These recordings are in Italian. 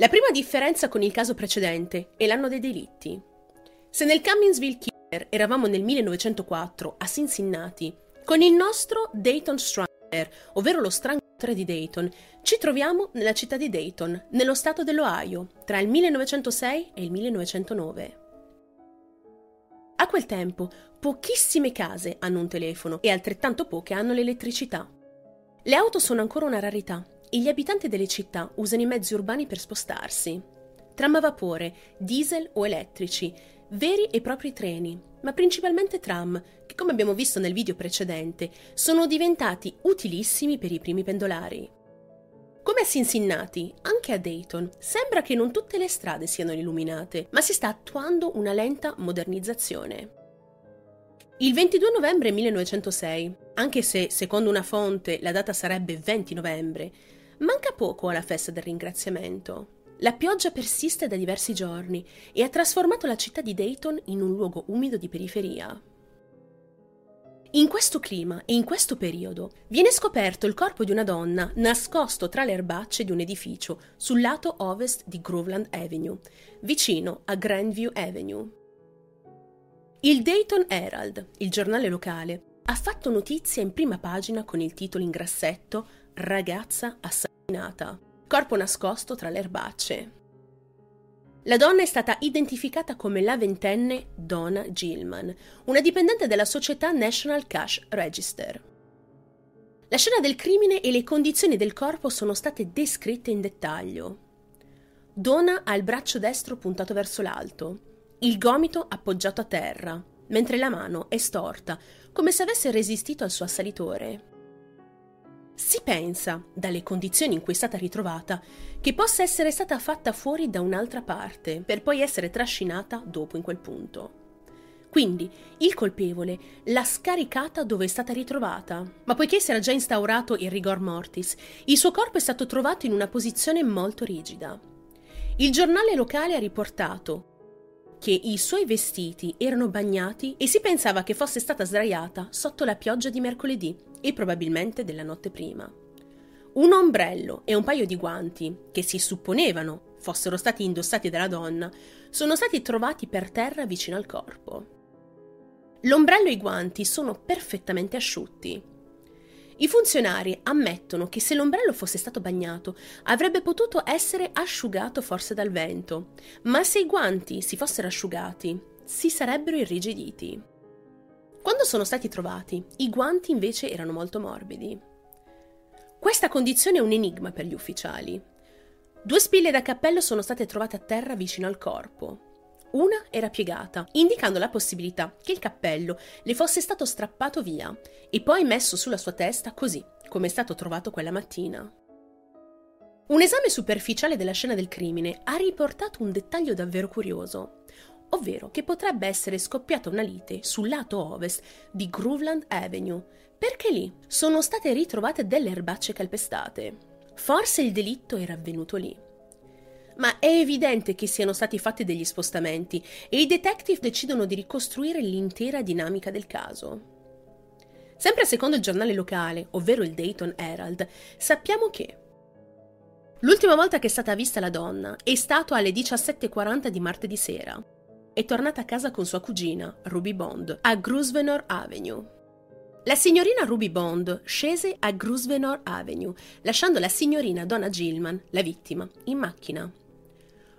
La prima differenza con il caso precedente è l'anno dei delitti. Se nel Cumminsville Killer eravamo nel 1904 a Cincinnati, con il nostro Dayton Strangler, ovvero lo strangolatore di Dayton, ci troviamo nella città di Dayton, nello stato dell'Ohio, tra il 1906 e il 1909. A quel tempo pochissime case hanno un telefono e altrettanto poche hanno l'elettricità. Le auto sono ancora una rarità gli abitanti delle città usano i mezzi urbani per spostarsi. Tram a vapore, diesel o elettrici, veri e propri treni, ma principalmente tram, che come abbiamo visto nel video precedente, sono diventati utilissimi per i primi pendolari. Come a Cincinnati, anche a Dayton, sembra che non tutte le strade siano illuminate, ma si sta attuando una lenta modernizzazione. Il 22 novembre 1906, anche se secondo una fonte la data sarebbe 20 novembre, manca poco alla festa del ringraziamento. La pioggia persiste da diversi giorni e ha trasformato la città di Dayton in un luogo umido di periferia. In questo clima e in questo periodo viene scoperto il corpo di una donna nascosto tra le erbacce di un edificio sul lato ovest di Groveland Avenue, vicino a Grandview Avenue. Il Dayton Herald, il giornale locale, ha fatto notizia in prima pagina con il titolo in grassetto Ragazza assassinata, corpo nascosto tra le erbacce. La donna è stata identificata come la ventenne Donna Gilman, una dipendente della società National Cash Register. La scena del crimine e le condizioni del corpo sono state descritte in dettaglio. Donna ha il braccio destro puntato verso l'alto, il gomito appoggiato a terra, mentre la mano è storta, come se avesse resistito al suo assalitore. Si pensa, dalle condizioni in cui è stata ritrovata, che possa essere stata fatta fuori da un'altra parte, per poi essere trascinata dopo in quel punto. Quindi il colpevole l'ha scaricata dove è stata ritrovata. Ma poiché si era già instaurato il rigor mortis, il suo corpo è stato trovato in una posizione molto rigida. Il giornale locale ha riportato che i suoi vestiti erano bagnati e si pensava che fosse stata sdraiata sotto la pioggia di mercoledì e probabilmente della notte prima. Un ombrello e un paio di guanti, che si supponevano fossero stati indossati dalla donna, sono stati trovati per terra vicino al corpo. L'ombrello e i guanti sono perfettamente asciutti, i funzionari ammettono che se l'ombrello fosse stato bagnato avrebbe potuto essere asciugato forse dal vento, ma se i guanti si fossero asciugati si sarebbero irrigiditi. Quando sono stati trovati, i guanti invece erano molto morbidi. Questa condizione è un enigma per gli ufficiali. Due spille da cappello sono state trovate a terra vicino al corpo. Una era piegata, indicando la possibilità che il cappello le fosse stato strappato via e poi messo sulla sua testa così, come è stato trovato quella mattina. Un esame superficiale della scena del crimine ha riportato un dettaglio davvero curioso, ovvero che potrebbe essere scoppiata una lite sul lato ovest di Groveland Avenue, perché lì sono state ritrovate delle erbacce calpestate. Forse il delitto era avvenuto lì ma è evidente che siano stati fatti degli spostamenti e i detective decidono di ricostruire l'intera dinamica del caso. Sempre secondo il giornale locale, ovvero il Dayton Herald, sappiamo che l'ultima volta che è stata vista la donna è stato alle 17.40 di martedì sera. È tornata a casa con sua cugina, Ruby Bond, a Grosvenor Avenue. La signorina Ruby Bond scese a Grosvenor Avenue, lasciando la signorina Donna Gilman, la vittima, in macchina.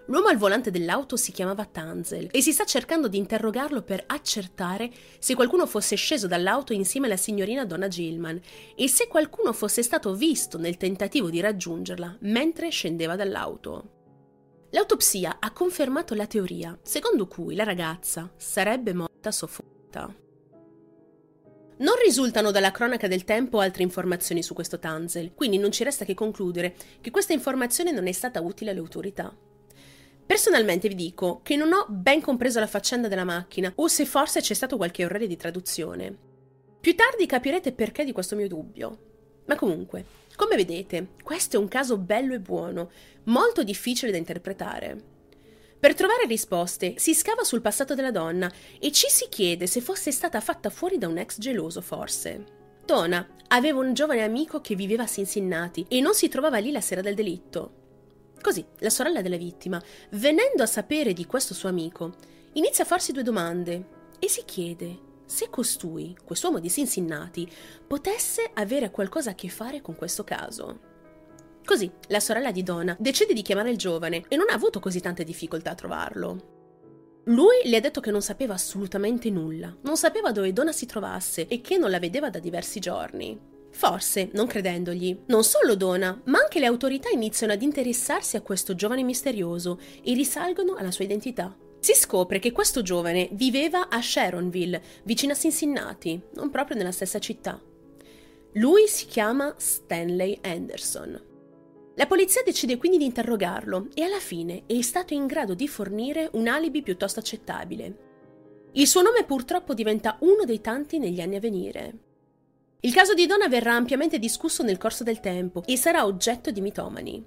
L'uomo al volante dell'auto si chiamava Tanzel e si sta cercando di interrogarlo per accertare se qualcuno fosse sceso dall'auto insieme alla signorina Donna Gilman e se qualcuno fosse stato visto nel tentativo di raggiungerla mentre scendeva dall'auto. L'autopsia ha confermato la teoria secondo cui la ragazza sarebbe morta soffoccata. Non risultano dalla cronaca del tempo altre informazioni su questo Tanzel, quindi non ci resta che concludere che questa informazione non è stata utile alle autorità. Personalmente vi dico che non ho ben compreso la faccenda della macchina o se forse c'è stato qualche errore di traduzione. Più tardi capirete perché di questo mio dubbio. Ma comunque, come vedete, questo è un caso bello e buono, molto difficile da interpretare. Per trovare risposte si scava sul passato della donna e ci si chiede se fosse stata fatta fuori da un ex geloso, forse. Donna aveva un giovane amico che viveva a Cincinnati e non si trovava lì la sera del delitto. Così, la sorella della vittima, venendo a sapere di questo suo amico, inizia a farsi due domande e si chiede se costui, quest'uomo di Cincinnati, potesse avere qualcosa a che fare con questo caso. Così, la sorella di Donna decide di chiamare il giovane e non ha avuto così tante difficoltà a trovarlo. Lui le ha detto che non sapeva assolutamente nulla, non sapeva dove Donna si trovasse e che non la vedeva da diversi giorni. Forse, non credendogli, non solo Donna, ma anche le autorità iniziano ad interessarsi a questo giovane misterioso e risalgono alla sua identità. Si scopre che questo giovane viveva a Sharonville, vicino a Cincinnati, non proprio nella stessa città. Lui si chiama Stanley Anderson. La polizia decide quindi di interrogarlo e alla fine è stato in grado di fornire un alibi piuttosto accettabile. Il suo nome purtroppo diventa uno dei tanti negli anni a venire. Il caso di Donna verrà ampiamente discusso nel corso del tempo e sarà oggetto di mitomani.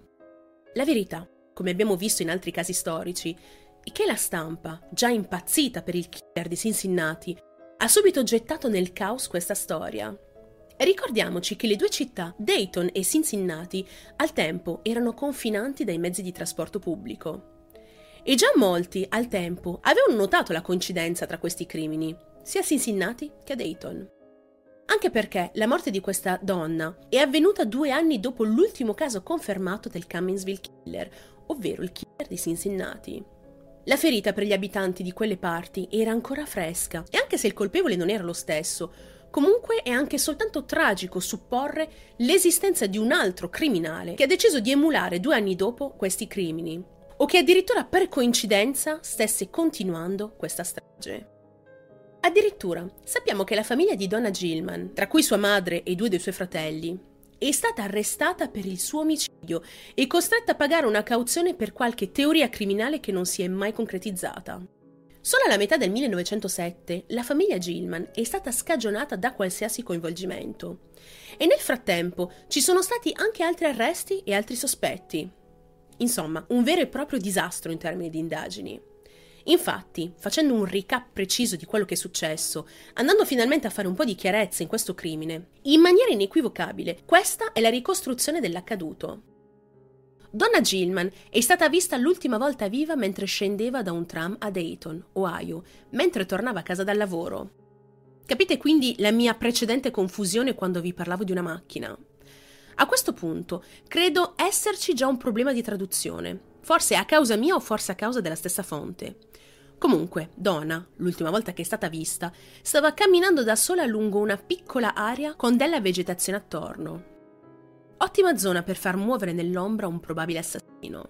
La verità, come abbiamo visto in altri casi storici, è che la stampa, già impazzita per il killer di Cincinnati, ha subito gettato nel caos questa storia Ricordiamoci che le due città, Dayton e Cincinnati, al tempo erano confinanti dai mezzi di trasporto pubblico. E già molti, al tempo, avevano notato la coincidenza tra questi crimini, sia a Cincinnati che a Dayton. Anche perché la morte di questa donna è avvenuta due anni dopo l'ultimo caso confermato del Cumminsville Killer, ovvero il killer di Cincinnati. La ferita per gli abitanti di quelle parti era ancora fresca e anche se il colpevole non era lo stesso, Comunque è anche soltanto tragico supporre l'esistenza di un altro criminale che ha deciso di emulare due anni dopo questi crimini, o che addirittura per coincidenza stesse continuando questa strage. Addirittura sappiamo che la famiglia di Donna Gilman, tra cui sua madre e due dei suoi fratelli, è stata arrestata per il suo omicidio e costretta a pagare una cauzione per qualche teoria criminale che non si è mai concretizzata. Solo alla metà del 1907 la famiglia Gilman è stata scagionata da qualsiasi coinvolgimento e nel frattempo ci sono stati anche altri arresti e altri sospetti. Insomma, un vero e proprio disastro in termini di indagini. Infatti, facendo un recap preciso di quello che è successo, andando finalmente a fare un po' di chiarezza in questo crimine, in maniera inequivocabile, questa è la ricostruzione dell'accaduto. Donna Gilman è stata vista l'ultima volta viva mentre scendeva da un tram a Dayton, Ohio, mentre tornava a casa dal lavoro. Capite quindi la mia precedente confusione quando vi parlavo di una macchina? A questo punto credo esserci già un problema di traduzione, forse a causa mia o forse a causa della stessa fonte. Comunque, Donna, l'ultima volta che è stata vista, stava camminando da sola lungo una piccola area con della vegetazione attorno. Ottima zona per far muovere nell'ombra un probabile assassino.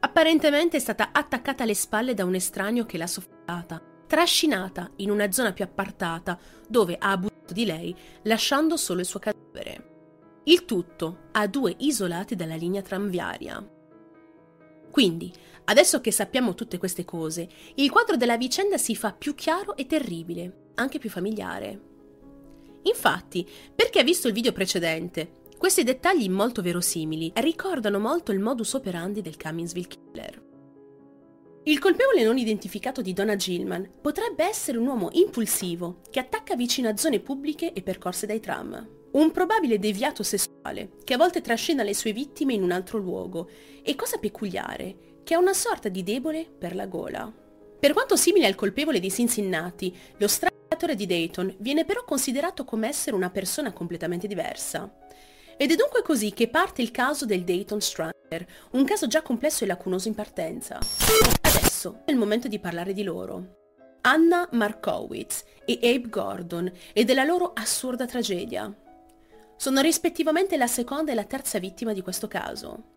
Apparentemente è stata attaccata alle spalle da un estraneo che l'ha soffocata, trascinata in una zona più appartata dove ha abusato di lei, lasciando solo il suo cadavere. Il tutto a due isolati dalla linea tranviaria. Quindi, adesso che sappiamo tutte queste cose, il quadro della vicenda si fa più chiaro e terribile, anche più familiare. Infatti, per chi ha visto il video precedente, questi dettagli molto verosimili ricordano molto il modus operandi del Cumminsville Killer. Il colpevole non identificato di Donna Gilman potrebbe essere un uomo impulsivo che attacca vicino a zone pubbliche e percorse dai tram. Un probabile deviato sessuale che a volte trascina le sue vittime in un altro luogo e cosa peculiare, che ha una sorta di debole per la gola. Per quanto simile al colpevole di Cincinnati, lo strangatore di Dayton viene però considerato come essere una persona completamente diversa. Ed è dunque così che parte il caso del Dayton Stranger, un caso già complesso e lacunoso in partenza. Adesso è il momento di parlare di loro. Anna Markowitz e Abe Gordon e della loro assurda tragedia. Sono rispettivamente la seconda e la terza vittima di questo caso.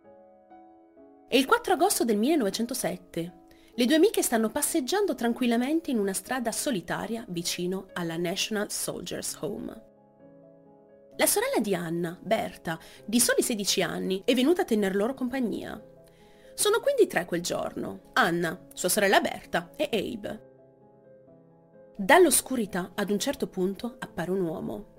È il 4 agosto del 1907. Le due amiche stanno passeggiando tranquillamente in una strada solitaria vicino alla National Soldiers Home. La sorella di Anna, Berta, di soli 16 anni, è venuta a tener loro compagnia. Sono quindi tre quel giorno, Anna, sua sorella Berta e Abe. Dall'oscurità, ad un certo punto, appare un uomo.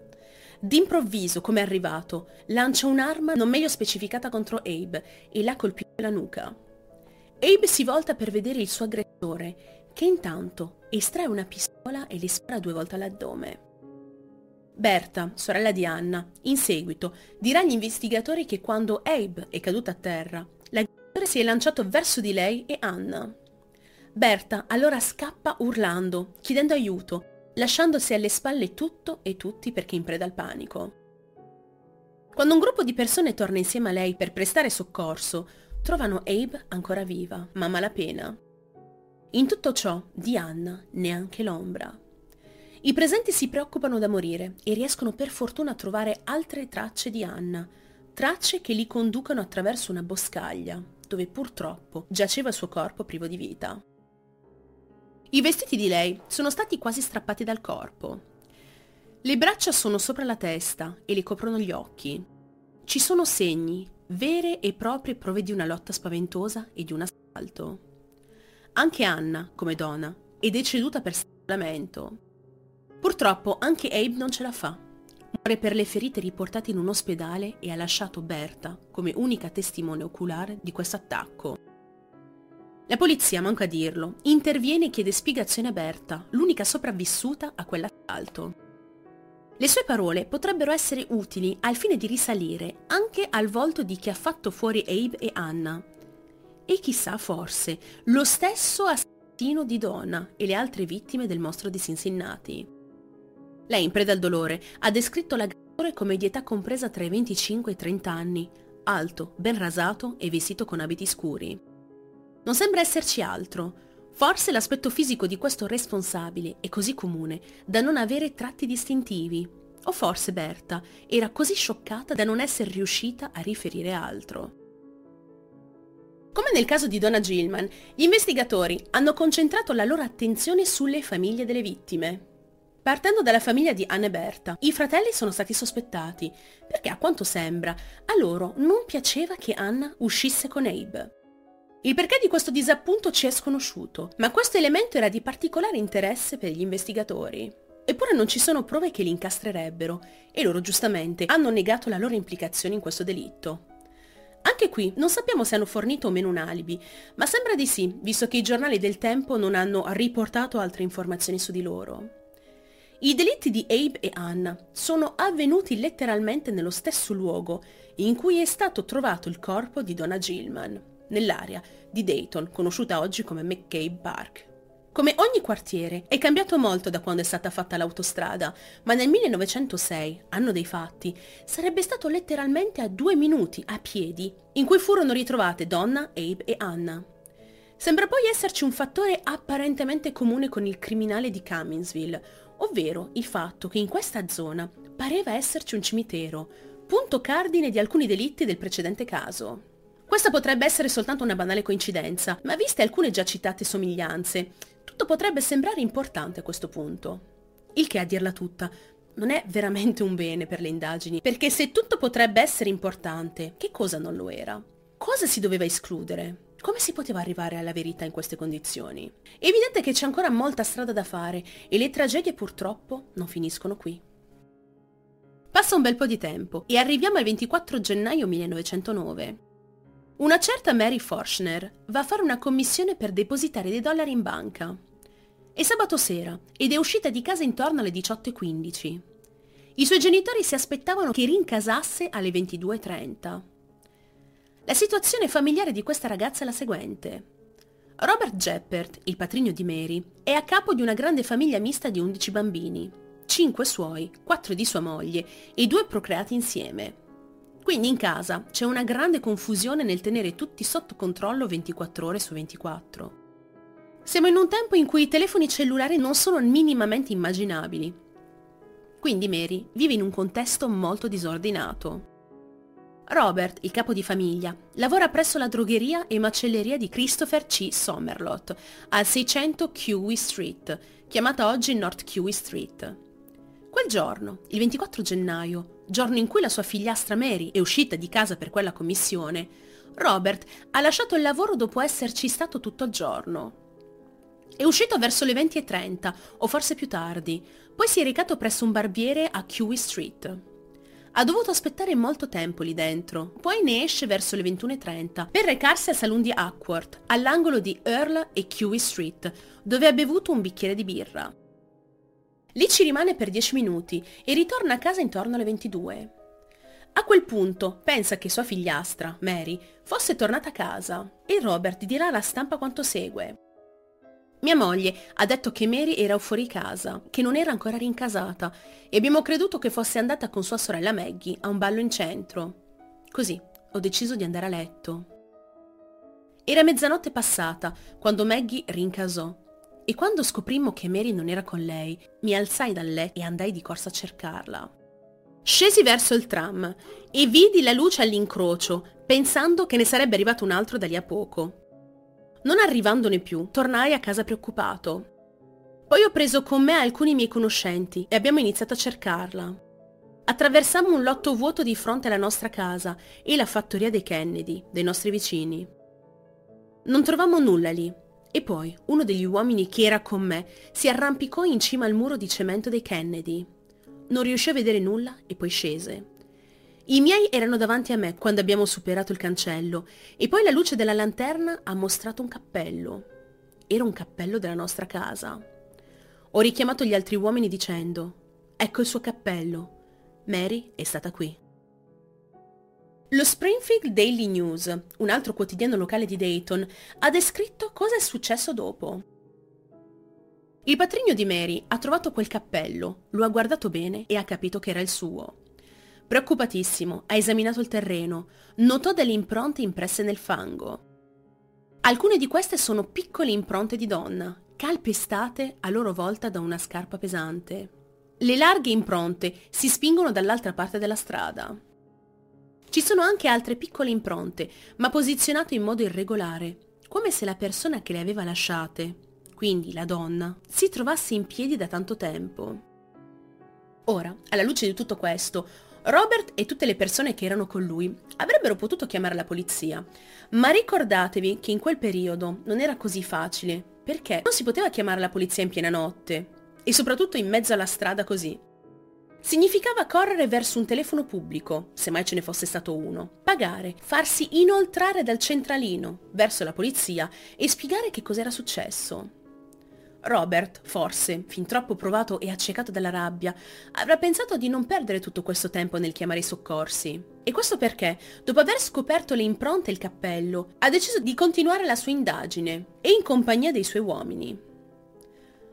D'improvviso, come è arrivato, lancia un'arma non meglio specificata contro Abe e la colpisce la nuca. Abe si volta per vedere il suo aggressore, che intanto estrae una pistola e gli spara due volte all'addome. Berta, sorella di Anna, in seguito dirà agli investigatori che quando Abe è caduta a terra, la l'elicottero si è lanciato verso di lei e Anna. Berta allora scappa urlando, chiedendo aiuto, lasciandosi alle spalle tutto e tutti perché in preda al panico. Quando un gruppo di persone torna insieme a lei per prestare soccorso, trovano Abe ancora viva, ma malapena. In tutto ciò, di Anna neanche l'ombra. I presenti si preoccupano da morire e riescono per fortuna a trovare altre tracce di Anna, tracce che li conducono attraverso una boscaglia, dove purtroppo giaceva il suo corpo privo di vita. I vestiti di lei sono stati quasi strappati dal corpo. Le braccia sono sopra la testa e le coprono gli occhi. Ci sono segni, vere e proprie prove di una lotta spaventosa e di un assalto. Anche Anna, come donna, è deceduta per strangolamento. Purtroppo anche Abe non ce la fa. Muore per le ferite riportate in un ospedale e ha lasciato Berta come unica testimone oculare di questo attacco. La polizia, manco a dirlo, interviene e chiede spiegazione a Berta, l'unica sopravvissuta a quell'assalto. Le sue parole potrebbero essere utili al fine di risalire anche al volto di chi ha fatto fuori Abe e Anna. E chissà forse lo stesso assassino di Donna e le altre vittime del mostro di Cincinnati. Lei, in preda al dolore, ha descritto l'aggressore come di età compresa tra i 25 e i 30 anni, alto, ben rasato e vestito con abiti scuri. Non sembra esserci altro. Forse l'aspetto fisico di questo responsabile è così comune da non avere tratti distintivi. O forse Berta era così scioccata da non essere riuscita a riferire altro. Come nel caso di Donna Gilman, gli investigatori hanno concentrato la loro attenzione sulle famiglie delle vittime. Partendo dalla famiglia di Anne Berta, i fratelli sono stati sospettati, perché a quanto sembra, a loro non piaceva che Anna uscisse con Abe. Il perché di questo disappunto ci è sconosciuto, ma questo elemento era di particolare interesse per gli investigatori. Eppure non ci sono prove che li incastrerebbero, e loro giustamente hanno negato la loro implicazione in questo delitto. Anche qui non sappiamo se hanno fornito o meno un alibi, ma sembra di sì, visto che i giornali del tempo non hanno riportato altre informazioni su di loro. I delitti di Abe e Anna sono avvenuti letteralmente nello stesso luogo in cui è stato trovato il corpo di Donna Gilman nell'area di Dayton, conosciuta oggi come McCabe Park. Come ogni quartiere, è cambiato molto da quando è stata fatta l'autostrada, ma nel 1906, anno dei fatti, sarebbe stato letteralmente a due minuti a piedi, in cui furono ritrovate Donna, Abe e Anna. Sembra poi esserci un fattore apparentemente comune con il criminale di Cumminsville, ovvero il fatto che in questa zona pareva esserci un cimitero, punto cardine di alcuni delitti del precedente caso. Questa potrebbe essere soltanto una banale coincidenza, ma viste alcune già citate somiglianze, tutto potrebbe sembrare importante a questo punto. Il che a dirla tutta, non è veramente un bene per le indagini, perché se tutto potrebbe essere importante, che cosa non lo era? Cosa si doveva escludere? Come si poteva arrivare alla verità in queste condizioni? È evidente che c'è ancora molta strada da fare e le tragedie purtroppo non finiscono qui. Passa un bel po' di tempo e arriviamo al 24 gennaio 1909. Una certa Mary Forschner va a fare una commissione per depositare dei dollari in banca. È sabato sera ed è uscita di casa intorno alle 18.15. I suoi genitori si aspettavano che rincasasse alle 22.30. La situazione familiare di questa ragazza è la seguente. Robert Jeppert, il patrigno di Mary, è a capo di una grande famiglia mista di 11 bambini, 5 suoi, 4 di sua moglie e 2 procreati insieme. Quindi in casa c'è una grande confusione nel tenere tutti sotto controllo 24 ore su 24. Siamo in un tempo in cui i telefoni cellulari non sono minimamente immaginabili. Quindi Mary vive in un contesto molto disordinato. Robert, il capo di famiglia, lavora presso la drogheria e macelleria di Christopher C. Somerlot al 600 Kiwi Street, chiamata oggi North Kiwi Street. Quel giorno, il 24 gennaio, giorno in cui la sua figliastra Mary è uscita di casa per quella commissione, Robert ha lasciato il lavoro dopo esserci stato tutto il giorno. È uscito verso le 20.30, o forse più tardi, poi si è recato presso un barbiere a Kiwi Street. Ha dovuto aspettare molto tempo lì dentro, poi ne esce verso le 21.30 per recarsi al saloon di Ackworth, all'angolo di Earl e Kiwi Street, dove ha bevuto un bicchiere di birra. Lì ci rimane per 10 minuti e ritorna a casa intorno alle 22. A quel punto pensa che sua figliastra, Mary, fosse tornata a casa e Robert dirà alla stampa quanto segue. Mia moglie ha detto che Mary era fuori casa, che non era ancora rincasata e abbiamo creduto che fosse andata con sua sorella Maggie a un ballo in centro. Così ho deciso di andare a letto. Era mezzanotte passata quando Maggie rincasò e quando scoprimmo che Mary non era con lei, mi alzai dal letto e andai di corsa a cercarla. Scesi verso il tram e vidi la luce all'incrocio, pensando che ne sarebbe arrivato un altro da lì a poco. Non arrivandone più, tornai a casa preoccupato. Poi ho preso con me alcuni miei conoscenti e abbiamo iniziato a cercarla. Attraversammo un lotto vuoto di fronte alla nostra casa e la fattoria dei Kennedy, dei nostri vicini. Non trovammo nulla lì. E poi uno degli uomini che era con me si arrampicò in cima al muro di cemento dei Kennedy. Non riuscì a vedere nulla e poi scese. I miei erano davanti a me quando abbiamo superato il cancello e poi la luce della lanterna ha mostrato un cappello. Era un cappello della nostra casa. Ho richiamato gli altri uomini dicendo, ecco il suo cappello. Mary è stata qui. Lo Springfield Daily News, un altro quotidiano locale di Dayton, ha descritto cosa è successo dopo. Il patrigno di Mary ha trovato quel cappello, lo ha guardato bene e ha capito che era il suo. Preoccupatissimo, ha esaminato il terreno, notò delle impronte impresse nel fango. Alcune di queste sono piccole impronte di donna, calpestate a loro volta da una scarpa pesante. Le larghe impronte si spingono dall'altra parte della strada. Ci sono anche altre piccole impronte, ma posizionate in modo irregolare, come se la persona che le aveva lasciate, quindi la donna, si trovasse in piedi da tanto tempo. Ora, alla luce di tutto questo, Robert e tutte le persone che erano con lui avrebbero potuto chiamare la polizia, ma ricordatevi che in quel periodo non era così facile, perché non si poteva chiamare la polizia in piena notte, e soprattutto in mezzo alla strada così. Significava correre verso un telefono pubblico, se mai ce ne fosse stato uno, pagare, farsi inoltrare dal centralino verso la polizia e spiegare che cos'era successo. Robert, forse, fin troppo provato e accecato dalla rabbia, avrà pensato di non perdere tutto questo tempo nel chiamare i soccorsi. E questo perché, dopo aver scoperto le impronte e il cappello, ha deciso di continuare la sua indagine, e in compagnia dei suoi uomini.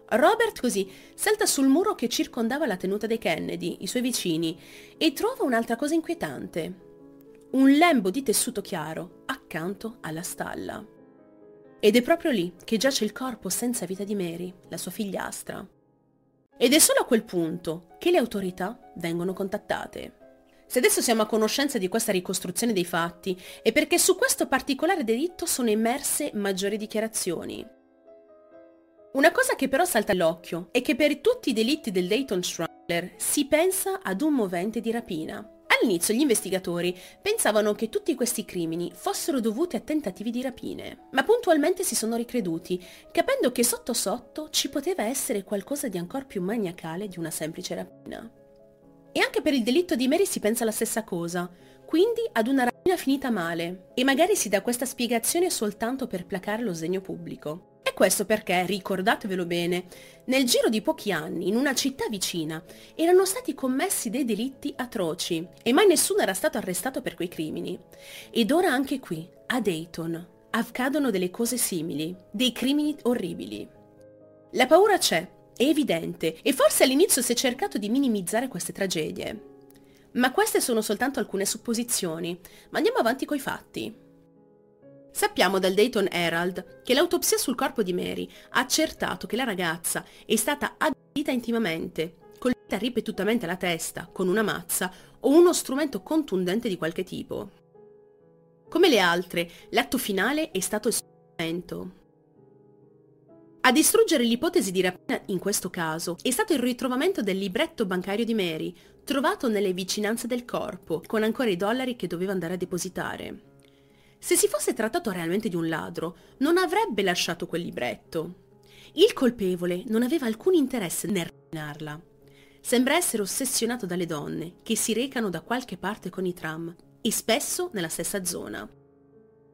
Robert così salta sul muro che circondava la tenuta dei Kennedy, i suoi vicini, e trova un'altra cosa inquietante. Un lembo di tessuto chiaro accanto alla stalla. Ed è proprio lì che giace il corpo senza vita di Mary, la sua figliastra. Ed è solo a quel punto che le autorità vengono contattate. Se adesso siamo a conoscenza di questa ricostruzione dei fatti, è perché su questo particolare delitto sono emerse maggiori dichiarazioni. Una cosa che però salta all'occhio è che per tutti i delitti del Dayton Strangler si pensa ad un movente di rapina. All'inizio gli investigatori pensavano che tutti questi crimini fossero dovuti a tentativi di rapine, ma puntualmente si sono ricreduti, capendo che sotto sotto ci poteva essere qualcosa di ancora più maniacale di una semplice rapina. E anche per il delitto di Mary si pensa la stessa cosa, quindi ad una rapina finita male, e magari si dà questa spiegazione soltanto per placare lo sdegno pubblico questo perché, ricordatevelo bene, nel giro di pochi anni, in una città vicina, erano stati commessi dei delitti atroci e mai nessuno era stato arrestato per quei crimini. Ed ora anche qui, a Dayton, accadono delle cose simili, dei crimini orribili. La paura c'è, è evidente, e forse all'inizio si è cercato di minimizzare queste tragedie. Ma queste sono soltanto alcune supposizioni, ma andiamo avanti coi fatti. Sappiamo dal Dayton Herald che l'autopsia sul corpo di Mary ha accertato che la ragazza è stata aggredita intimamente, colpita ripetutamente alla testa con una mazza o uno strumento contundente di qualche tipo. Come le altre, l'atto finale è stato il strumento. A distruggere l'ipotesi di rapina in questo caso è stato il ritrovamento del libretto bancario di Mary, trovato nelle vicinanze del corpo, con ancora i dollari che doveva andare a depositare. Se si fosse trattato realmente di un ladro, non avrebbe lasciato quel libretto. Il colpevole non aveva alcun interesse nel rovinarla. Sembra essere ossessionato dalle donne, che si recano da qualche parte con i tram, e spesso nella stessa zona.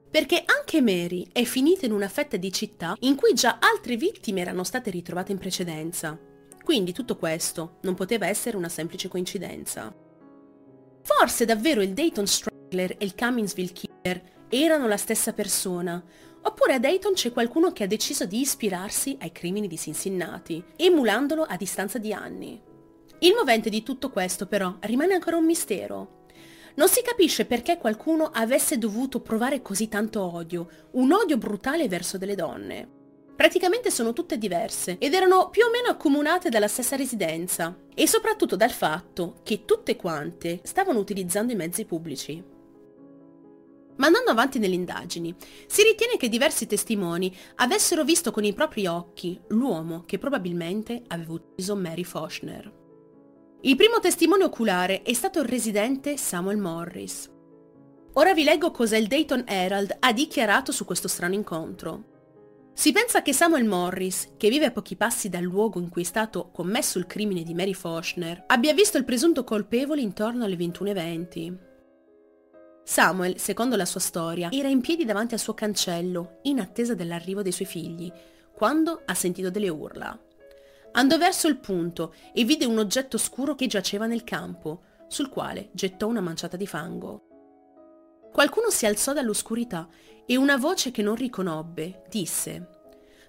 Perché anche Mary è finita in una fetta di città in cui già altre vittime erano state ritrovate in precedenza. Quindi tutto questo non poteva essere una semplice coincidenza. Forse davvero il Dayton Strangler e il Cumminsville Killer erano la stessa persona, oppure a Dayton c'è qualcuno che ha deciso di ispirarsi ai crimini di Cincinnati, emulandolo a distanza di anni. Il movente di tutto questo però rimane ancora un mistero. Non si capisce perché qualcuno avesse dovuto provare così tanto odio, un odio brutale verso delle donne. Praticamente sono tutte diverse ed erano più o meno accomunate dalla stessa residenza e soprattutto dal fatto che tutte quante stavano utilizzando i mezzi pubblici. Ma andando avanti nelle indagini, si ritiene che diversi testimoni avessero visto con i propri occhi l'uomo che probabilmente aveva ucciso Mary Fochner. Il primo testimone oculare è stato il residente Samuel Morris. Ora vi leggo cosa il Dayton Herald ha dichiarato su questo strano incontro. Si pensa che Samuel Morris, che vive a pochi passi dal luogo in cui è stato commesso il crimine di Mary Fochner, abbia visto il presunto colpevole intorno alle 21.20. Samuel, secondo la sua storia, era in piedi davanti al suo cancello, in attesa dell'arrivo dei suoi figli, quando ha sentito delle urla. Andò verso il punto e vide un oggetto scuro che giaceva nel campo, sul quale gettò una manciata di fango. Qualcuno si alzò dall'oscurità e una voce che non riconobbe disse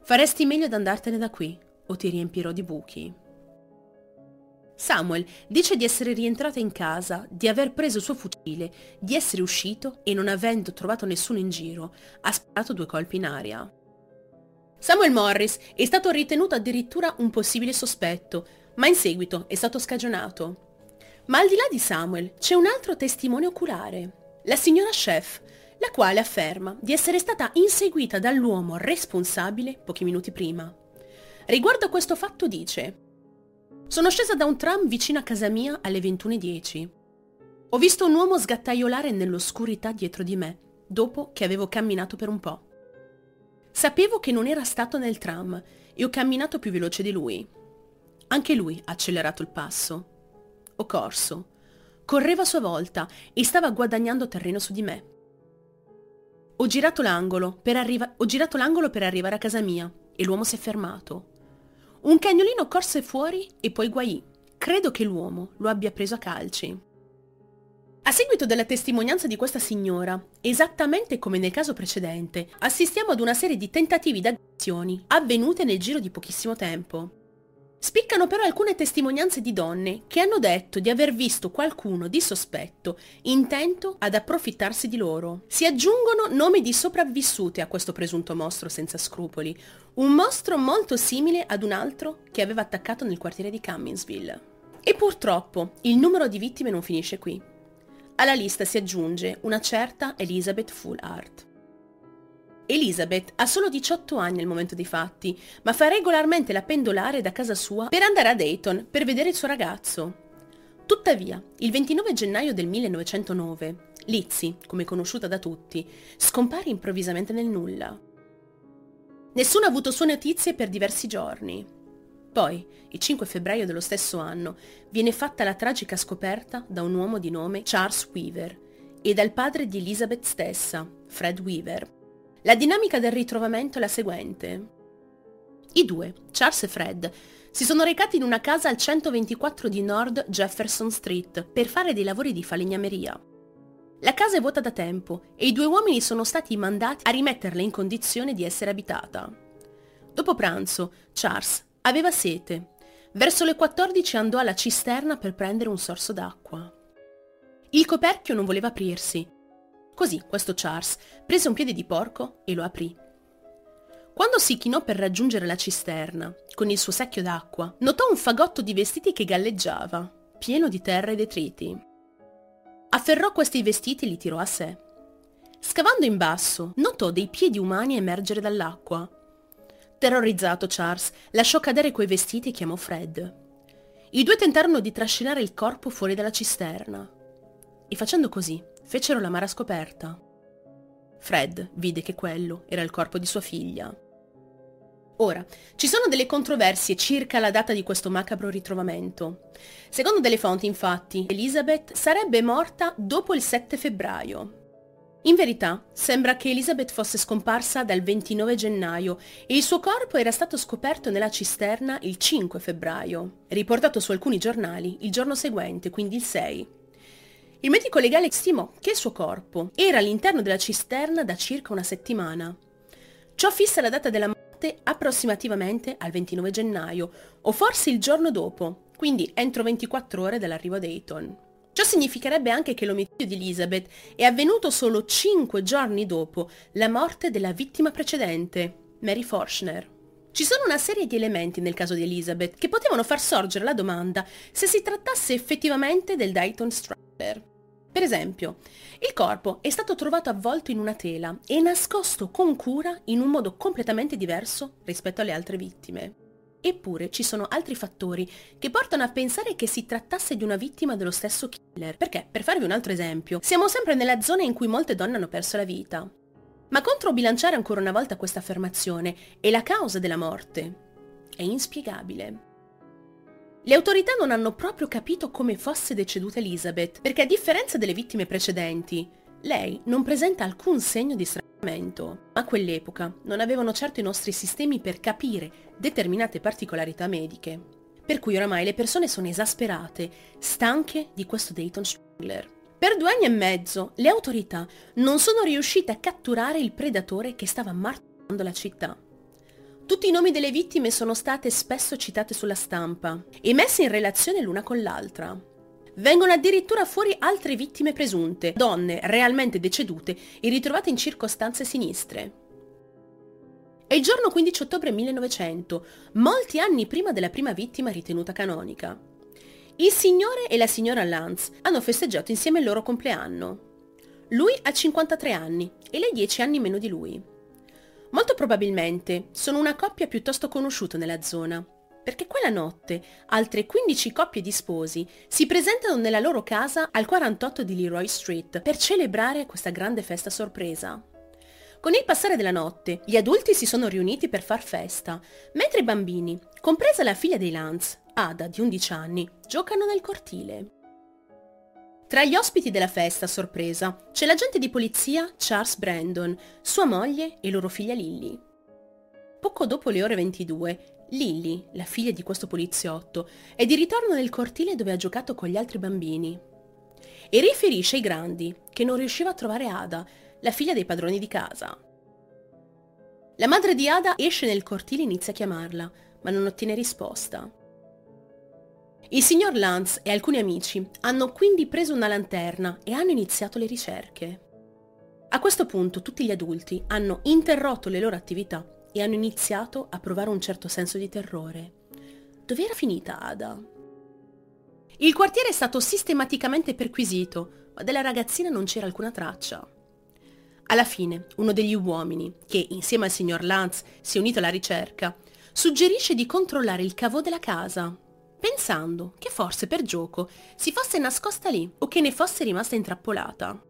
Faresti meglio ad andartene da qui o ti riempirò di buchi. Samuel dice di essere rientrato in casa, di aver preso il suo fucile, di essere uscito e non avendo trovato nessuno in giro, ha sparato due colpi in aria. Samuel Morris è stato ritenuto addirittura un possibile sospetto, ma in seguito è stato scagionato. Ma al di là di Samuel c'è un altro testimone oculare, la signora Chef, la quale afferma di essere stata inseguita dall'uomo responsabile pochi minuti prima. Riguardo a questo fatto dice Sono scesa da un tram vicino a casa mia alle 21.10. Ho visto un uomo sgattaiolare nell'oscurità dietro di me, dopo che avevo camminato per un po'. Sapevo che non era stato nel tram e ho camminato più veloce di lui. Anche lui ha accelerato il passo. Ho corso. Correva a sua volta e stava guadagnando terreno su di me. Ho girato l'angolo per, arriva- per arrivare a casa mia e l'uomo si è fermato. Un cagnolino corse fuori e poi guaì. Credo che l'uomo lo abbia preso a calci. A seguito della testimonianza di questa signora, esattamente come nel caso precedente, assistiamo ad una serie di tentativi d'aggressioni avvenute nel giro di pochissimo tempo. Spiccano però alcune testimonianze di donne che hanno detto di aver visto qualcuno di sospetto intento ad approfittarsi di loro. Si aggiungono nomi di sopravvissute a questo presunto mostro senza scrupoli, un mostro molto simile ad un altro che aveva attaccato nel quartiere di Cumminsville. E purtroppo il numero di vittime non finisce qui. Alla lista si aggiunge una certa Elizabeth Fullhart. Elizabeth ha solo 18 anni al momento dei fatti, ma fa regolarmente la pendolare da casa sua per andare a Dayton per vedere il suo ragazzo. Tuttavia, il 29 gennaio del 1909, Lizzie, come conosciuta da tutti, scompare improvvisamente nel nulla. Nessuno ha avuto sue notizie per diversi giorni. Poi, il 5 febbraio dello stesso anno, viene fatta la tragica scoperta da un uomo di nome Charles Weaver e dal padre di Elizabeth stessa, Fred Weaver. La dinamica del ritrovamento è la seguente. I due, Charles e Fred, si sono recati in una casa al 124 di Nord Jefferson Street per fare dei lavori di falegnameria. La casa è vuota da tempo e i due uomini sono stati mandati a rimetterla in condizione di essere abitata. Dopo pranzo, Charles Aveva sete. Verso le 14 andò alla cisterna per prendere un sorso d'acqua. Il coperchio non voleva aprirsi. Così questo Charles prese un piede di porco e lo aprì. Quando si chinò per raggiungere la cisterna, con il suo secchio d'acqua, notò un fagotto di vestiti che galleggiava, pieno di terra e detriti. Afferrò questi vestiti e li tirò a sé. Scavando in basso, notò dei piedi umani emergere dall'acqua Terrorizzato Charles lasciò cadere quei vestiti e chiamò Fred. I due tentarono di trascinare il corpo fuori dalla cisterna e facendo così fecero la mara scoperta. Fred vide che quello era il corpo di sua figlia. Ora, ci sono delle controversie circa la data di questo macabro ritrovamento. Secondo delle fonti, infatti, Elizabeth sarebbe morta dopo il 7 febbraio, in verità, sembra che Elizabeth fosse scomparsa dal 29 gennaio e il suo corpo era stato scoperto nella cisterna il 5 febbraio, riportato su alcuni giornali il giorno seguente, quindi il 6. Il medico legale stimò che il suo corpo era all'interno della cisterna da circa una settimana. Ciò fissa la data della morte approssimativamente al 29 gennaio, o forse il giorno dopo, quindi entro 24 ore dall'arrivo a Dayton. Ciò significherebbe anche che l'omicidio di Elizabeth è avvenuto solo 5 giorni dopo la morte della vittima precedente, Mary Forschner. Ci sono una serie di elementi nel caso di Elizabeth che potevano far sorgere la domanda se si trattasse effettivamente del Dayton Strangler. Per esempio, il corpo è stato trovato avvolto in una tela e nascosto con cura in un modo completamente diverso rispetto alle altre vittime. Eppure ci sono altri fattori che portano a pensare che si trattasse di una vittima dello stesso killer. Perché, per farvi un altro esempio, siamo sempre nella zona in cui molte donne hanno perso la vita. Ma controbilanciare ancora una volta questa affermazione è la causa della morte. È inspiegabile. Le autorità non hanno proprio capito come fosse deceduta Elizabeth, perché a differenza delle vittime precedenti, lei non presenta alcun segno di stranamento. A quell'epoca non avevano certo i nostri sistemi per capire determinate particolarità mediche. Per cui oramai le persone sono esasperate, stanche di questo Dayton Strangler. Per due anni e mezzo le autorità non sono riuscite a catturare il predatore che stava martoriando la città. Tutti i nomi delle vittime sono state spesso citate sulla stampa e messe in relazione l'una con l'altra. Vengono addirittura fuori altre vittime presunte, donne realmente decedute e ritrovate in circostanze sinistre. È il giorno 15 ottobre 1900, molti anni prima della prima vittima ritenuta canonica. Il signore e la signora Lance hanno festeggiato insieme il loro compleanno. Lui ha 53 anni e lei 10 anni meno di lui. Molto probabilmente sono una coppia piuttosto conosciuta nella zona, perché quella notte altre 15 coppie di sposi si presentano nella loro casa al 48 di Leroy Street per celebrare questa grande festa sorpresa. Con il passare della notte, gli adulti si sono riuniti per far festa, mentre i bambini, compresa la figlia dei Lance, Ada di 11 anni, giocano nel cortile. Tra gli ospiti della festa, a sorpresa, c'è l'agente di polizia Charles Brandon, sua moglie e loro figlia Lily. Poco dopo le ore 22, Lily, la figlia di questo poliziotto, è di ritorno nel cortile dove ha giocato con gli altri bambini. E riferisce ai grandi che non riusciva a trovare Ada, la figlia dei padroni di casa. La madre di Ada esce nel cortile e inizia a chiamarla, ma non ottiene risposta. Il signor Lance e alcuni amici hanno quindi preso una lanterna e hanno iniziato le ricerche. A questo punto tutti gli adulti hanno interrotto le loro attività e hanno iniziato a provare un certo senso di terrore. Dove era finita Ada? Il quartiere è stato sistematicamente perquisito, ma della ragazzina non c'era alcuna traccia. Alla fine, uno degli uomini, che insieme al signor Lance si è unito alla ricerca, suggerisce di controllare il cavò della casa pensando che forse per gioco si fosse nascosta lì o che ne fosse rimasta intrappolata.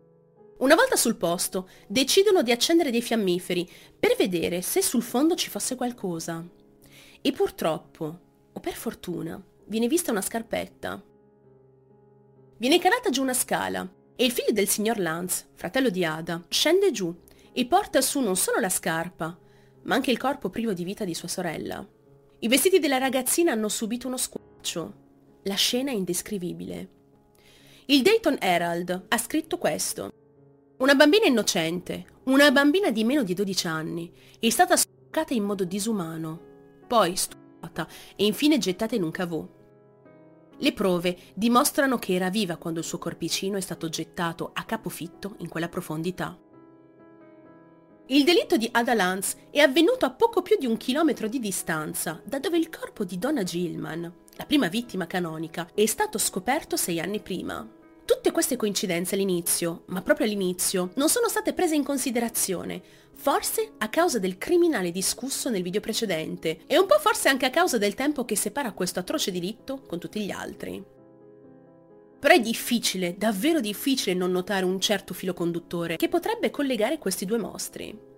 Una volta sul posto, decidono di accendere dei fiammiferi per vedere se sul fondo ci fosse qualcosa. E purtroppo, o per fortuna, viene vista una scarpetta. Viene calata giù una scala e il figlio del signor Lance, fratello di Ada, scende giù e porta su non solo la scarpa, ma anche il corpo privo di vita di sua sorella. I vestiti della ragazzina hanno subito uno squarcio la scena è indescrivibile. Il Dayton Herald ha scritto questo. Una bambina innocente, una bambina di meno di 12 anni, è stata stoccata in modo disumano, poi stupata e infine gettata in un cavò. Le prove dimostrano che era viva quando il suo corpicino è stato gettato a capofitto in quella profondità. Il delitto di Ada Lance è avvenuto a poco più di un chilometro di distanza da dove il corpo di Donna Gilman, la prima vittima canonica, è stato scoperto sei anni prima. Tutte queste coincidenze all'inizio, ma proprio all'inizio, non sono state prese in considerazione, forse a causa del criminale discusso nel video precedente e un po' forse anche a causa del tempo che separa questo atroce delitto con tutti gli altri. Però è difficile, davvero difficile non notare un certo filo conduttore che potrebbe collegare questi due mostri.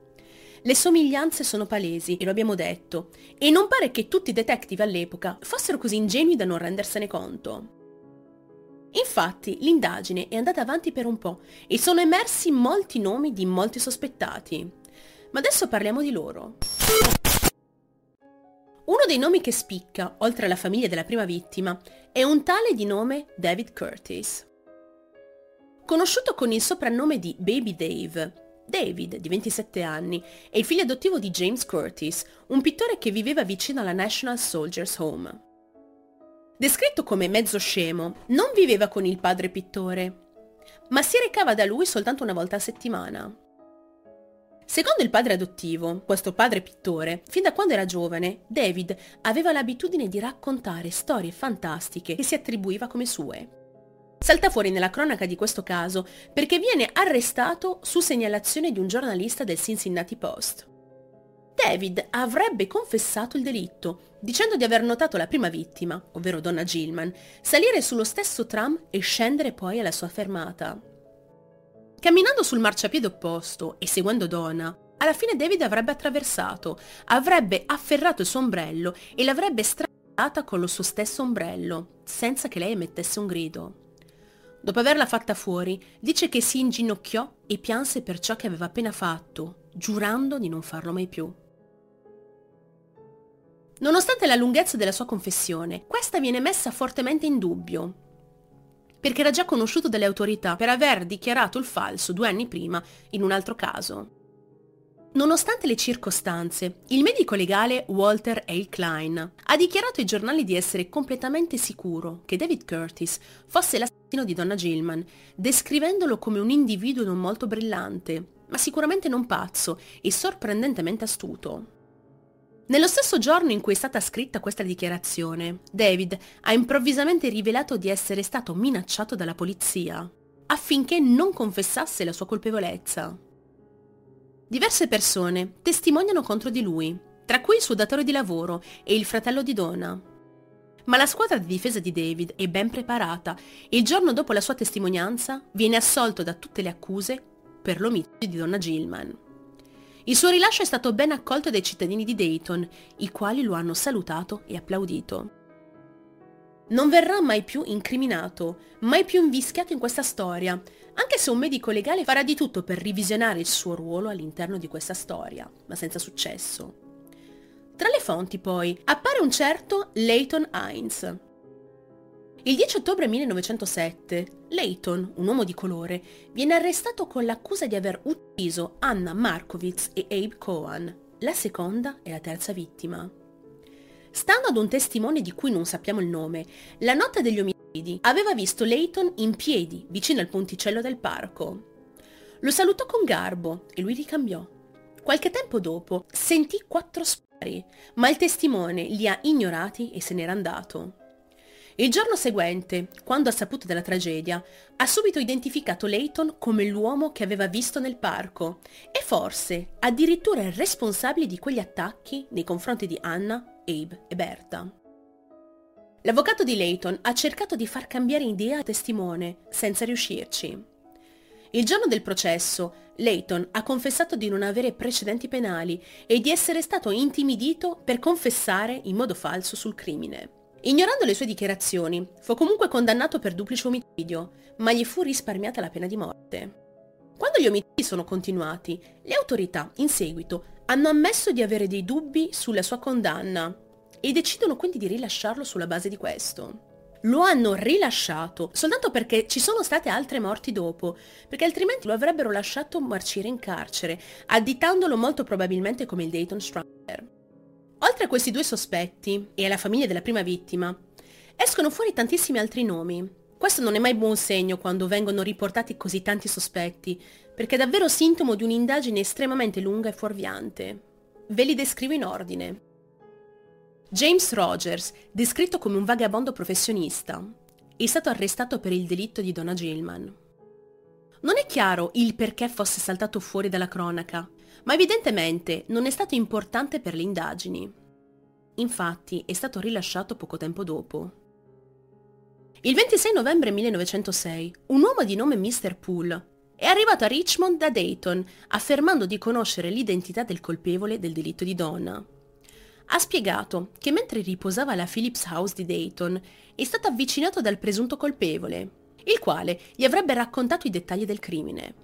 Le somiglianze sono palesi, e lo abbiamo detto, e non pare che tutti i detective all'epoca fossero così ingenui da non rendersene conto. Infatti, l'indagine è andata avanti per un po' e sono emersi molti nomi di molti sospettati. Ma adesso parliamo di loro. Uno dei nomi che spicca, oltre alla famiglia della prima vittima, è un tale di nome David Curtis. Conosciuto con il soprannome di Baby Dave, David, di 27 anni, è il figlio adottivo di James Curtis, un pittore che viveva vicino alla National Soldiers Home. Descritto come mezzo scemo, non viveva con il padre pittore, ma si recava da lui soltanto una volta a settimana. Secondo il padre adottivo, questo padre pittore, fin da quando era giovane, David aveva l'abitudine di raccontare storie fantastiche che si attribuiva come sue. Salta fuori nella cronaca di questo caso perché viene arrestato su segnalazione di un giornalista del Cincinnati Post. David avrebbe confessato il delitto, dicendo di aver notato la prima vittima, ovvero donna Gilman, salire sullo stesso tram e scendere poi alla sua fermata. Camminando sul marciapiede opposto e seguendo Donna, alla fine David avrebbe attraversato, avrebbe afferrato il suo ombrello e l'avrebbe strangolata con lo suo stesso ombrello, senza che lei emettesse un grido. Dopo averla fatta fuori, dice che si inginocchiò e pianse per ciò che aveva appena fatto, giurando di non farlo mai più. Nonostante la lunghezza della sua confessione, questa viene messa fortemente in dubbio, perché era già conosciuto dalle autorità per aver dichiarato il falso due anni prima in un altro caso. Nonostante le circostanze, il medico legale Walter A. Klein ha dichiarato ai giornali di essere completamente sicuro che David Curtis fosse l'assassino di donna Gilman, descrivendolo come un individuo non molto brillante, ma sicuramente non pazzo e sorprendentemente astuto. Nello stesso giorno in cui è stata scritta questa dichiarazione, David ha improvvisamente rivelato di essere stato minacciato dalla polizia affinché non confessasse la sua colpevolezza. Diverse persone testimoniano contro di lui, tra cui il suo datore di lavoro e il fratello di Donna. Ma la squadra di difesa di David è ben preparata e il giorno dopo la sua testimonianza viene assolto da tutte le accuse per l'omicidio di Donna Gilman. Il suo rilascio è stato ben accolto dai cittadini di Dayton, i quali lo hanno salutato e applaudito. Non verrà mai più incriminato, mai più invischiato in questa storia, anche se un medico legale farà di tutto per revisionare il suo ruolo all'interno di questa storia, ma senza successo. Tra le fonti, poi, appare un certo Leighton Hines, il 10 ottobre 1907, Layton, un uomo di colore, viene arrestato con l'accusa di aver ucciso Anna Markowitz e Abe Cohen, la seconda e la terza vittima. Stando ad un testimone di cui non sappiamo il nome, la notte degli omicidi aveva visto Layton in piedi vicino al ponticello del parco. Lo salutò con garbo e lui ricambiò. Qualche tempo dopo sentì quattro spari, ma il testimone li ha ignorati e se n'era andato. Il giorno seguente, quando ha saputo della tragedia, ha subito identificato Layton come l'uomo che aveva visto nel parco e forse addirittura il responsabile di quegli attacchi nei confronti di Anna, Abe e Berta. L'avvocato di Layton ha cercato di far cambiare idea al testimone, senza riuscirci. Il giorno del processo, Layton ha confessato di non avere precedenti penali e di essere stato intimidito per confessare in modo falso sul crimine. Ignorando le sue dichiarazioni, fu comunque condannato per duplice omicidio, ma gli fu risparmiata la pena di morte. Quando gli omicidi sono continuati, le autorità, in seguito, hanno ammesso di avere dei dubbi sulla sua condanna e decidono quindi di rilasciarlo sulla base di questo. Lo hanno rilasciato soltanto perché ci sono state altre morti dopo, perché altrimenti lo avrebbero lasciato marcire in carcere, additandolo molto probabilmente come il Dayton Strangler. Oltre a questi due sospetti e alla famiglia della prima vittima, escono fuori tantissimi altri nomi. Questo non è mai buon segno quando vengono riportati così tanti sospetti, perché è davvero sintomo di un'indagine estremamente lunga e fuorviante. Ve li descrivo in ordine. James Rogers, descritto come un vagabondo professionista, è stato arrestato per il delitto di Donna Gilman. Non è chiaro il perché fosse saltato fuori dalla cronaca, ma evidentemente non è stato importante per le indagini. Infatti è stato rilasciato poco tempo dopo. Il 26 novembre 1906, un uomo di nome Mr. Poole è arrivato a Richmond da Dayton, affermando di conoscere l'identità del colpevole del delitto di donna. Ha spiegato che mentre riposava alla Phillips House di Dayton è stato avvicinato dal presunto colpevole, il quale gli avrebbe raccontato i dettagli del crimine.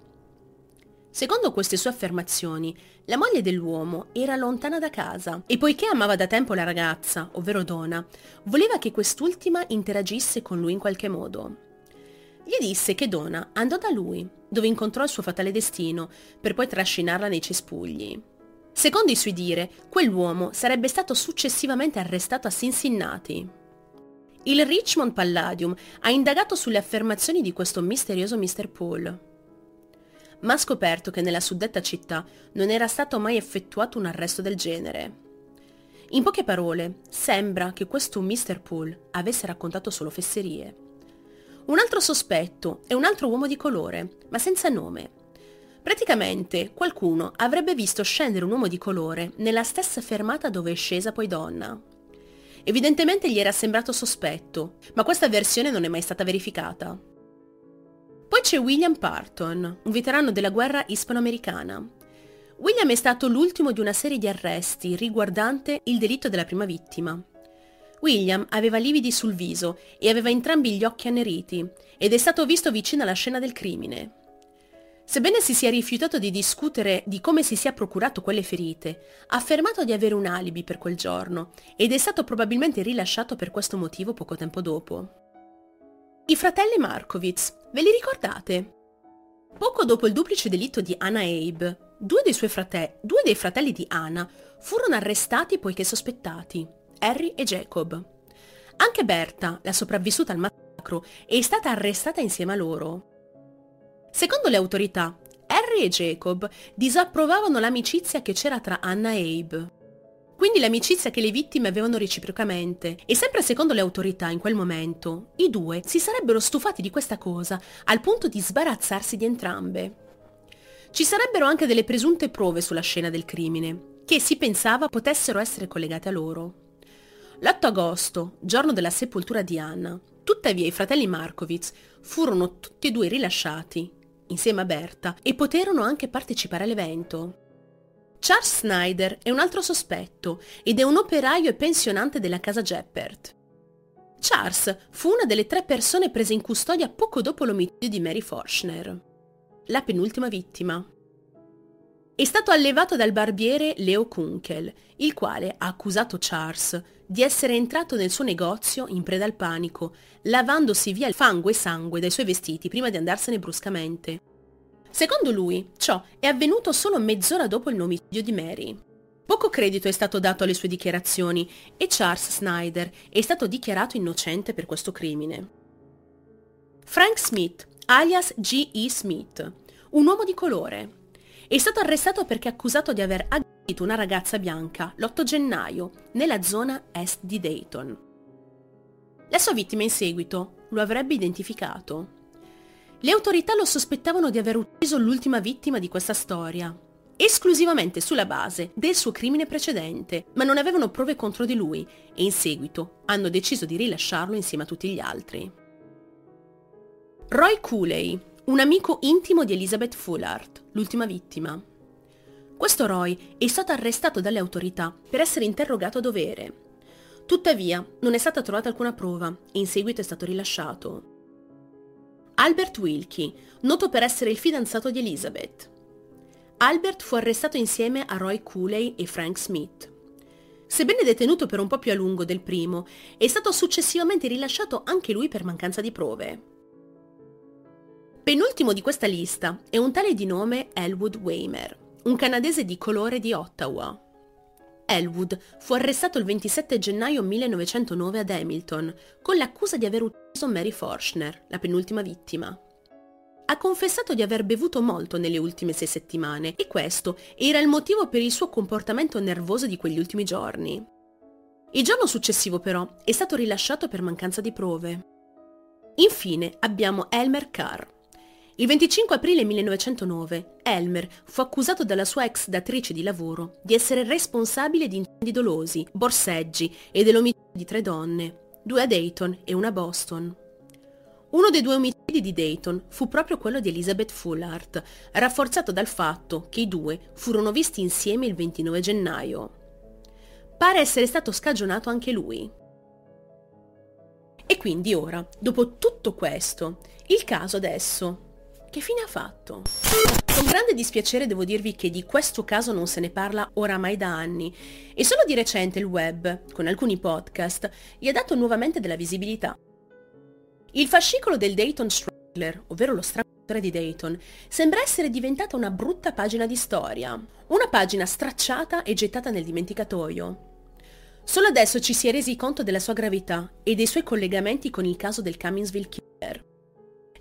Secondo queste sue affermazioni, la moglie dell'uomo era lontana da casa e poiché amava da tempo la ragazza, ovvero Donna, voleva che quest'ultima interagisse con lui in qualche modo. gli disse che Donna andò da lui, dove incontrò il suo fatale destino, per poi trascinarla nei cespugli. Secondo i suoi dire, quell'uomo sarebbe stato successivamente arrestato a Cincinnati. Il Richmond Palladium ha indagato sulle affermazioni di questo misterioso Mr. Paul, ma ha scoperto che nella suddetta città non era stato mai effettuato un arresto del genere. In poche parole, sembra che questo Mr. Paul avesse raccontato solo fesserie. Un altro sospetto è un altro uomo di colore, ma senza nome. Praticamente qualcuno avrebbe visto scendere un uomo di colore nella stessa fermata dove è scesa poi donna. Evidentemente gli era sembrato sospetto, ma questa versione non è mai stata verificata. Poi c'è William Parton, un veterano della guerra ispanoamericana. William è stato l'ultimo di una serie di arresti riguardante il delitto della prima vittima. William aveva lividi sul viso e aveva entrambi gli occhi anneriti ed è stato visto vicino alla scena del crimine. Sebbene si sia rifiutato di discutere di come si sia procurato quelle ferite, ha affermato di avere un alibi per quel giorno ed è stato probabilmente rilasciato per questo motivo poco tempo dopo. I fratelli Markovitz, ve li ricordate? Poco dopo il duplice delitto di Anna Abe, due dei, frate- due dei fratelli di Anna furono arrestati poiché sospettati, Harry e Jacob. Anche Berta, la sopravvissuta al massacro, è stata arrestata insieme a loro. Secondo le autorità, Harry e Jacob disapprovavano l'amicizia che c'era tra Anna e Abe. Quindi l'amicizia che le vittime avevano reciprocamente. E sempre secondo le autorità in quel momento, i due si sarebbero stufati di questa cosa al punto di sbarazzarsi di entrambe. Ci sarebbero anche delle presunte prove sulla scena del crimine, che si pensava potessero essere collegate a loro. L'8 agosto, giorno della sepoltura di Anna, tuttavia i fratelli Markovitz furono tutti e due rilasciati insieme a Berta, e poterono anche partecipare all'evento. Charles Snyder è un altro sospetto ed è un operaio e pensionante della casa Jeppert. Charles fu una delle tre persone prese in custodia poco dopo l'omicidio di Mary Forschner, la penultima vittima. È stato allevato dal barbiere Leo Kunkel, il quale ha accusato Charles di essere entrato nel suo negozio in preda al panico, lavandosi via il fango e sangue dai suoi vestiti prima di andarsene bruscamente. Secondo lui, ciò è avvenuto solo mezz'ora dopo il nomicidio di Mary. Poco credito è stato dato alle sue dichiarazioni e Charles Snyder è stato dichiarato innocente per questo crimine. Frank Smith, alias G.E. Smith, un uomo di colore, è stato arrestato perché accusato di aver aggredito una ragazza bianca l'8 gennaio nella zona est di Dayton. La sua vittima in seguito lo avrebbe identificato. Le autorità lo sospettavano di aver ucciso l'ultima vittima di questa storia, esclusivamente sulla base del suo crimine precedente, ma non avevano prove contro di lui e in seguito hanno deciso di rilasciarlo insieme a tutti gli altri. Roy Cooley, un amico intimo di Elizabeth Fullard, l'ultima vittima. Questo Roy è stato arrestato dalle autorità per essere interrogato a dovere. Tuttavia, non è stata trovata alcuna prova e in seguito è stato rilasciato. Albert Wilkie, noto per essere il fidanzato di Elizabeth. Albert fu arrestato insieme a Roy Cooley e Frank Smith. Sebbene detenuto per un po' più a lungo del primo, è stato successivamente rilasciato anche lui per mancanza di prove. Penultimo di questa lista è un tale di nome Elwood Weimer, un canadese di colore di Ottawa. Elwood fu arrestato il 27 gennaio 1909 ad Hamilton con l'accusa di aver ucciso Mary Forschner, la penultima vittima. Ha confessato di aver bevuto molto nelle ultime sei settimane e questo era il motivo per il suo comportamento nervoso di quegli ultimi giorni. Il giorno successivo però è stato rilasciato per mancanza di prove. Infine abbiamo Elmer Carr, il 25 aprile 1909 Elmer fu accusato dalla sua ex datrice di lavoro di essere responsabile di incendi dolosi, borseggi e dell'omicidio di tre donne, due a Dayton e una a Boston. Uno dei due omicidi di Dayton fu proprio quello di Elizabeth Fullard, rafforzato dal fatto che i due furono visti insieme il 29 gennaio. Pare essere stato scagionato anche lui. E quindi ora, dopo tutto questo, il caso adesso che fine ha fatto? Con grande dispiacere devo dirvi che di questo caso non se ne parla oramai da anni e solo di recente il web, con alcuni podcast, gli ha dato nuovamente della visibilità. Il fascicolo del Dayton Strangler, ovvero lo strangolatore di Dayton, sembra essere diventata una brutta pagina di storia. Una pagina stracciata e gettata nel dimenticatoio. Solo adesso ci si è resi conto della sua gravità e dei suoi collegamenti con il caso del Cumminsville Killer.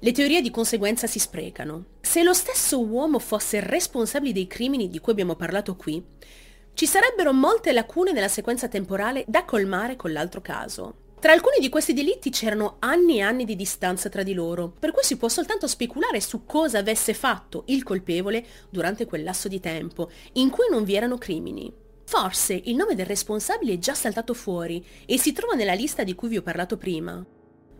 Le teorie di conseguenza si sprecano. Se lo stesso uomo fosse responsabile dei crimini di cui abbiamo parlato qui, ci sarebbero molte lacune nella sequenza temporale da colmare con l'altro caso. Tra alcuni di questi delitti c'erano anni e anni di distanza tra di loro, per cui si può soltanto speculare su cosa avesse fatto il colpevole durante quel lasso di tempo in cui non vi erano crimini. Forse il nome del responsabile è già saltato fuori e si trova nella lista di cui vi ho parlato prima.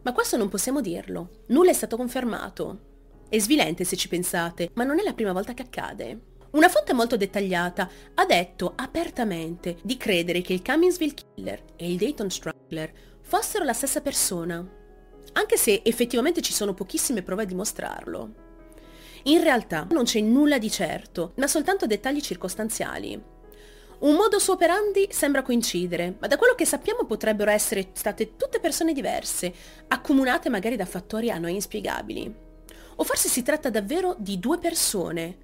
Ma questo non possiamo dirlo. Nulla è stato confermato. È svilente se ci pensate, ma non è la prima volta che accade. Una fonte molto dettagliata ha detto apertamente di credere che il Cumminsville Killer e il Dayton Strangler fossero la stessa persona, anche se effettivamente ci sono pochissime prove a dimostrarlo. In realtà non c'è nulla di certo, ma soltanto dettagli circostanziali. Un modus operandi sembra coincidere, ma da quello che sappiamo potrebbero essere state tutte persone diverse, accomunate magari da fattori a noi inspiegabili. O forse si tratta davvero di due persone,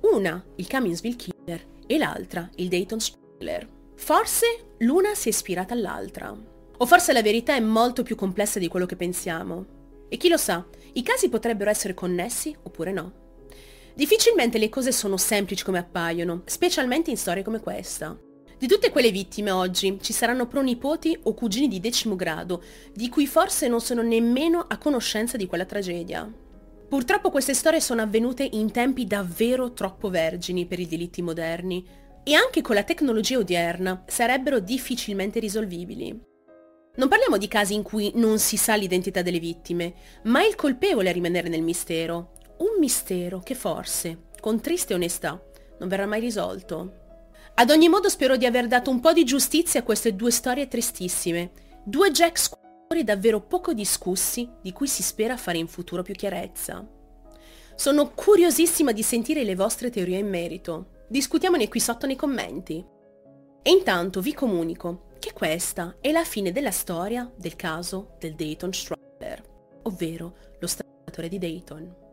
una il Cumminsville Killer e l'altra il Dayton Strangler. Forse l'una si è ispirata all'altra. O forse la verità è molto più complessa di quello che pensiamo. E chi lo sa, i casi potrebbero essere connessi oppure no. Difficilmente le cose sono semplici come appaiono, specialmente in storie come questa. Di tutte quelle vittime oggi ci saranno pronipoti o cugini di decimo grado, di cui forse non sono nemmeno a conoscenza di quella tragedia. Purtroppo queste storie sono avvenute in tempi davvero troppo vergini per i delitti moderni e anche con la tecnologia odierna sarebbero difficilmente risolvibili. Non parliamo di casi in cui non si sa l'identità delle vittime, ma è il colpevole a rimanere nel mistero. Un mistero che forse, con triste onestà, non verrà mai risolto. Ad ogni modo spero di aver dato un po' di giustizia a queste due storie tristissime. Due Jack scuori davvero poco discussi di cui si spera fare in futuro più chiarezza. Sono curiosissima di sentire le vostre teorie in merito. Discutiamone qui sotto nei commenti. E intanto vi comunico che questa è la fine della storia del caso del Dayton Stroller, ovvero lo stranatore di Dayton.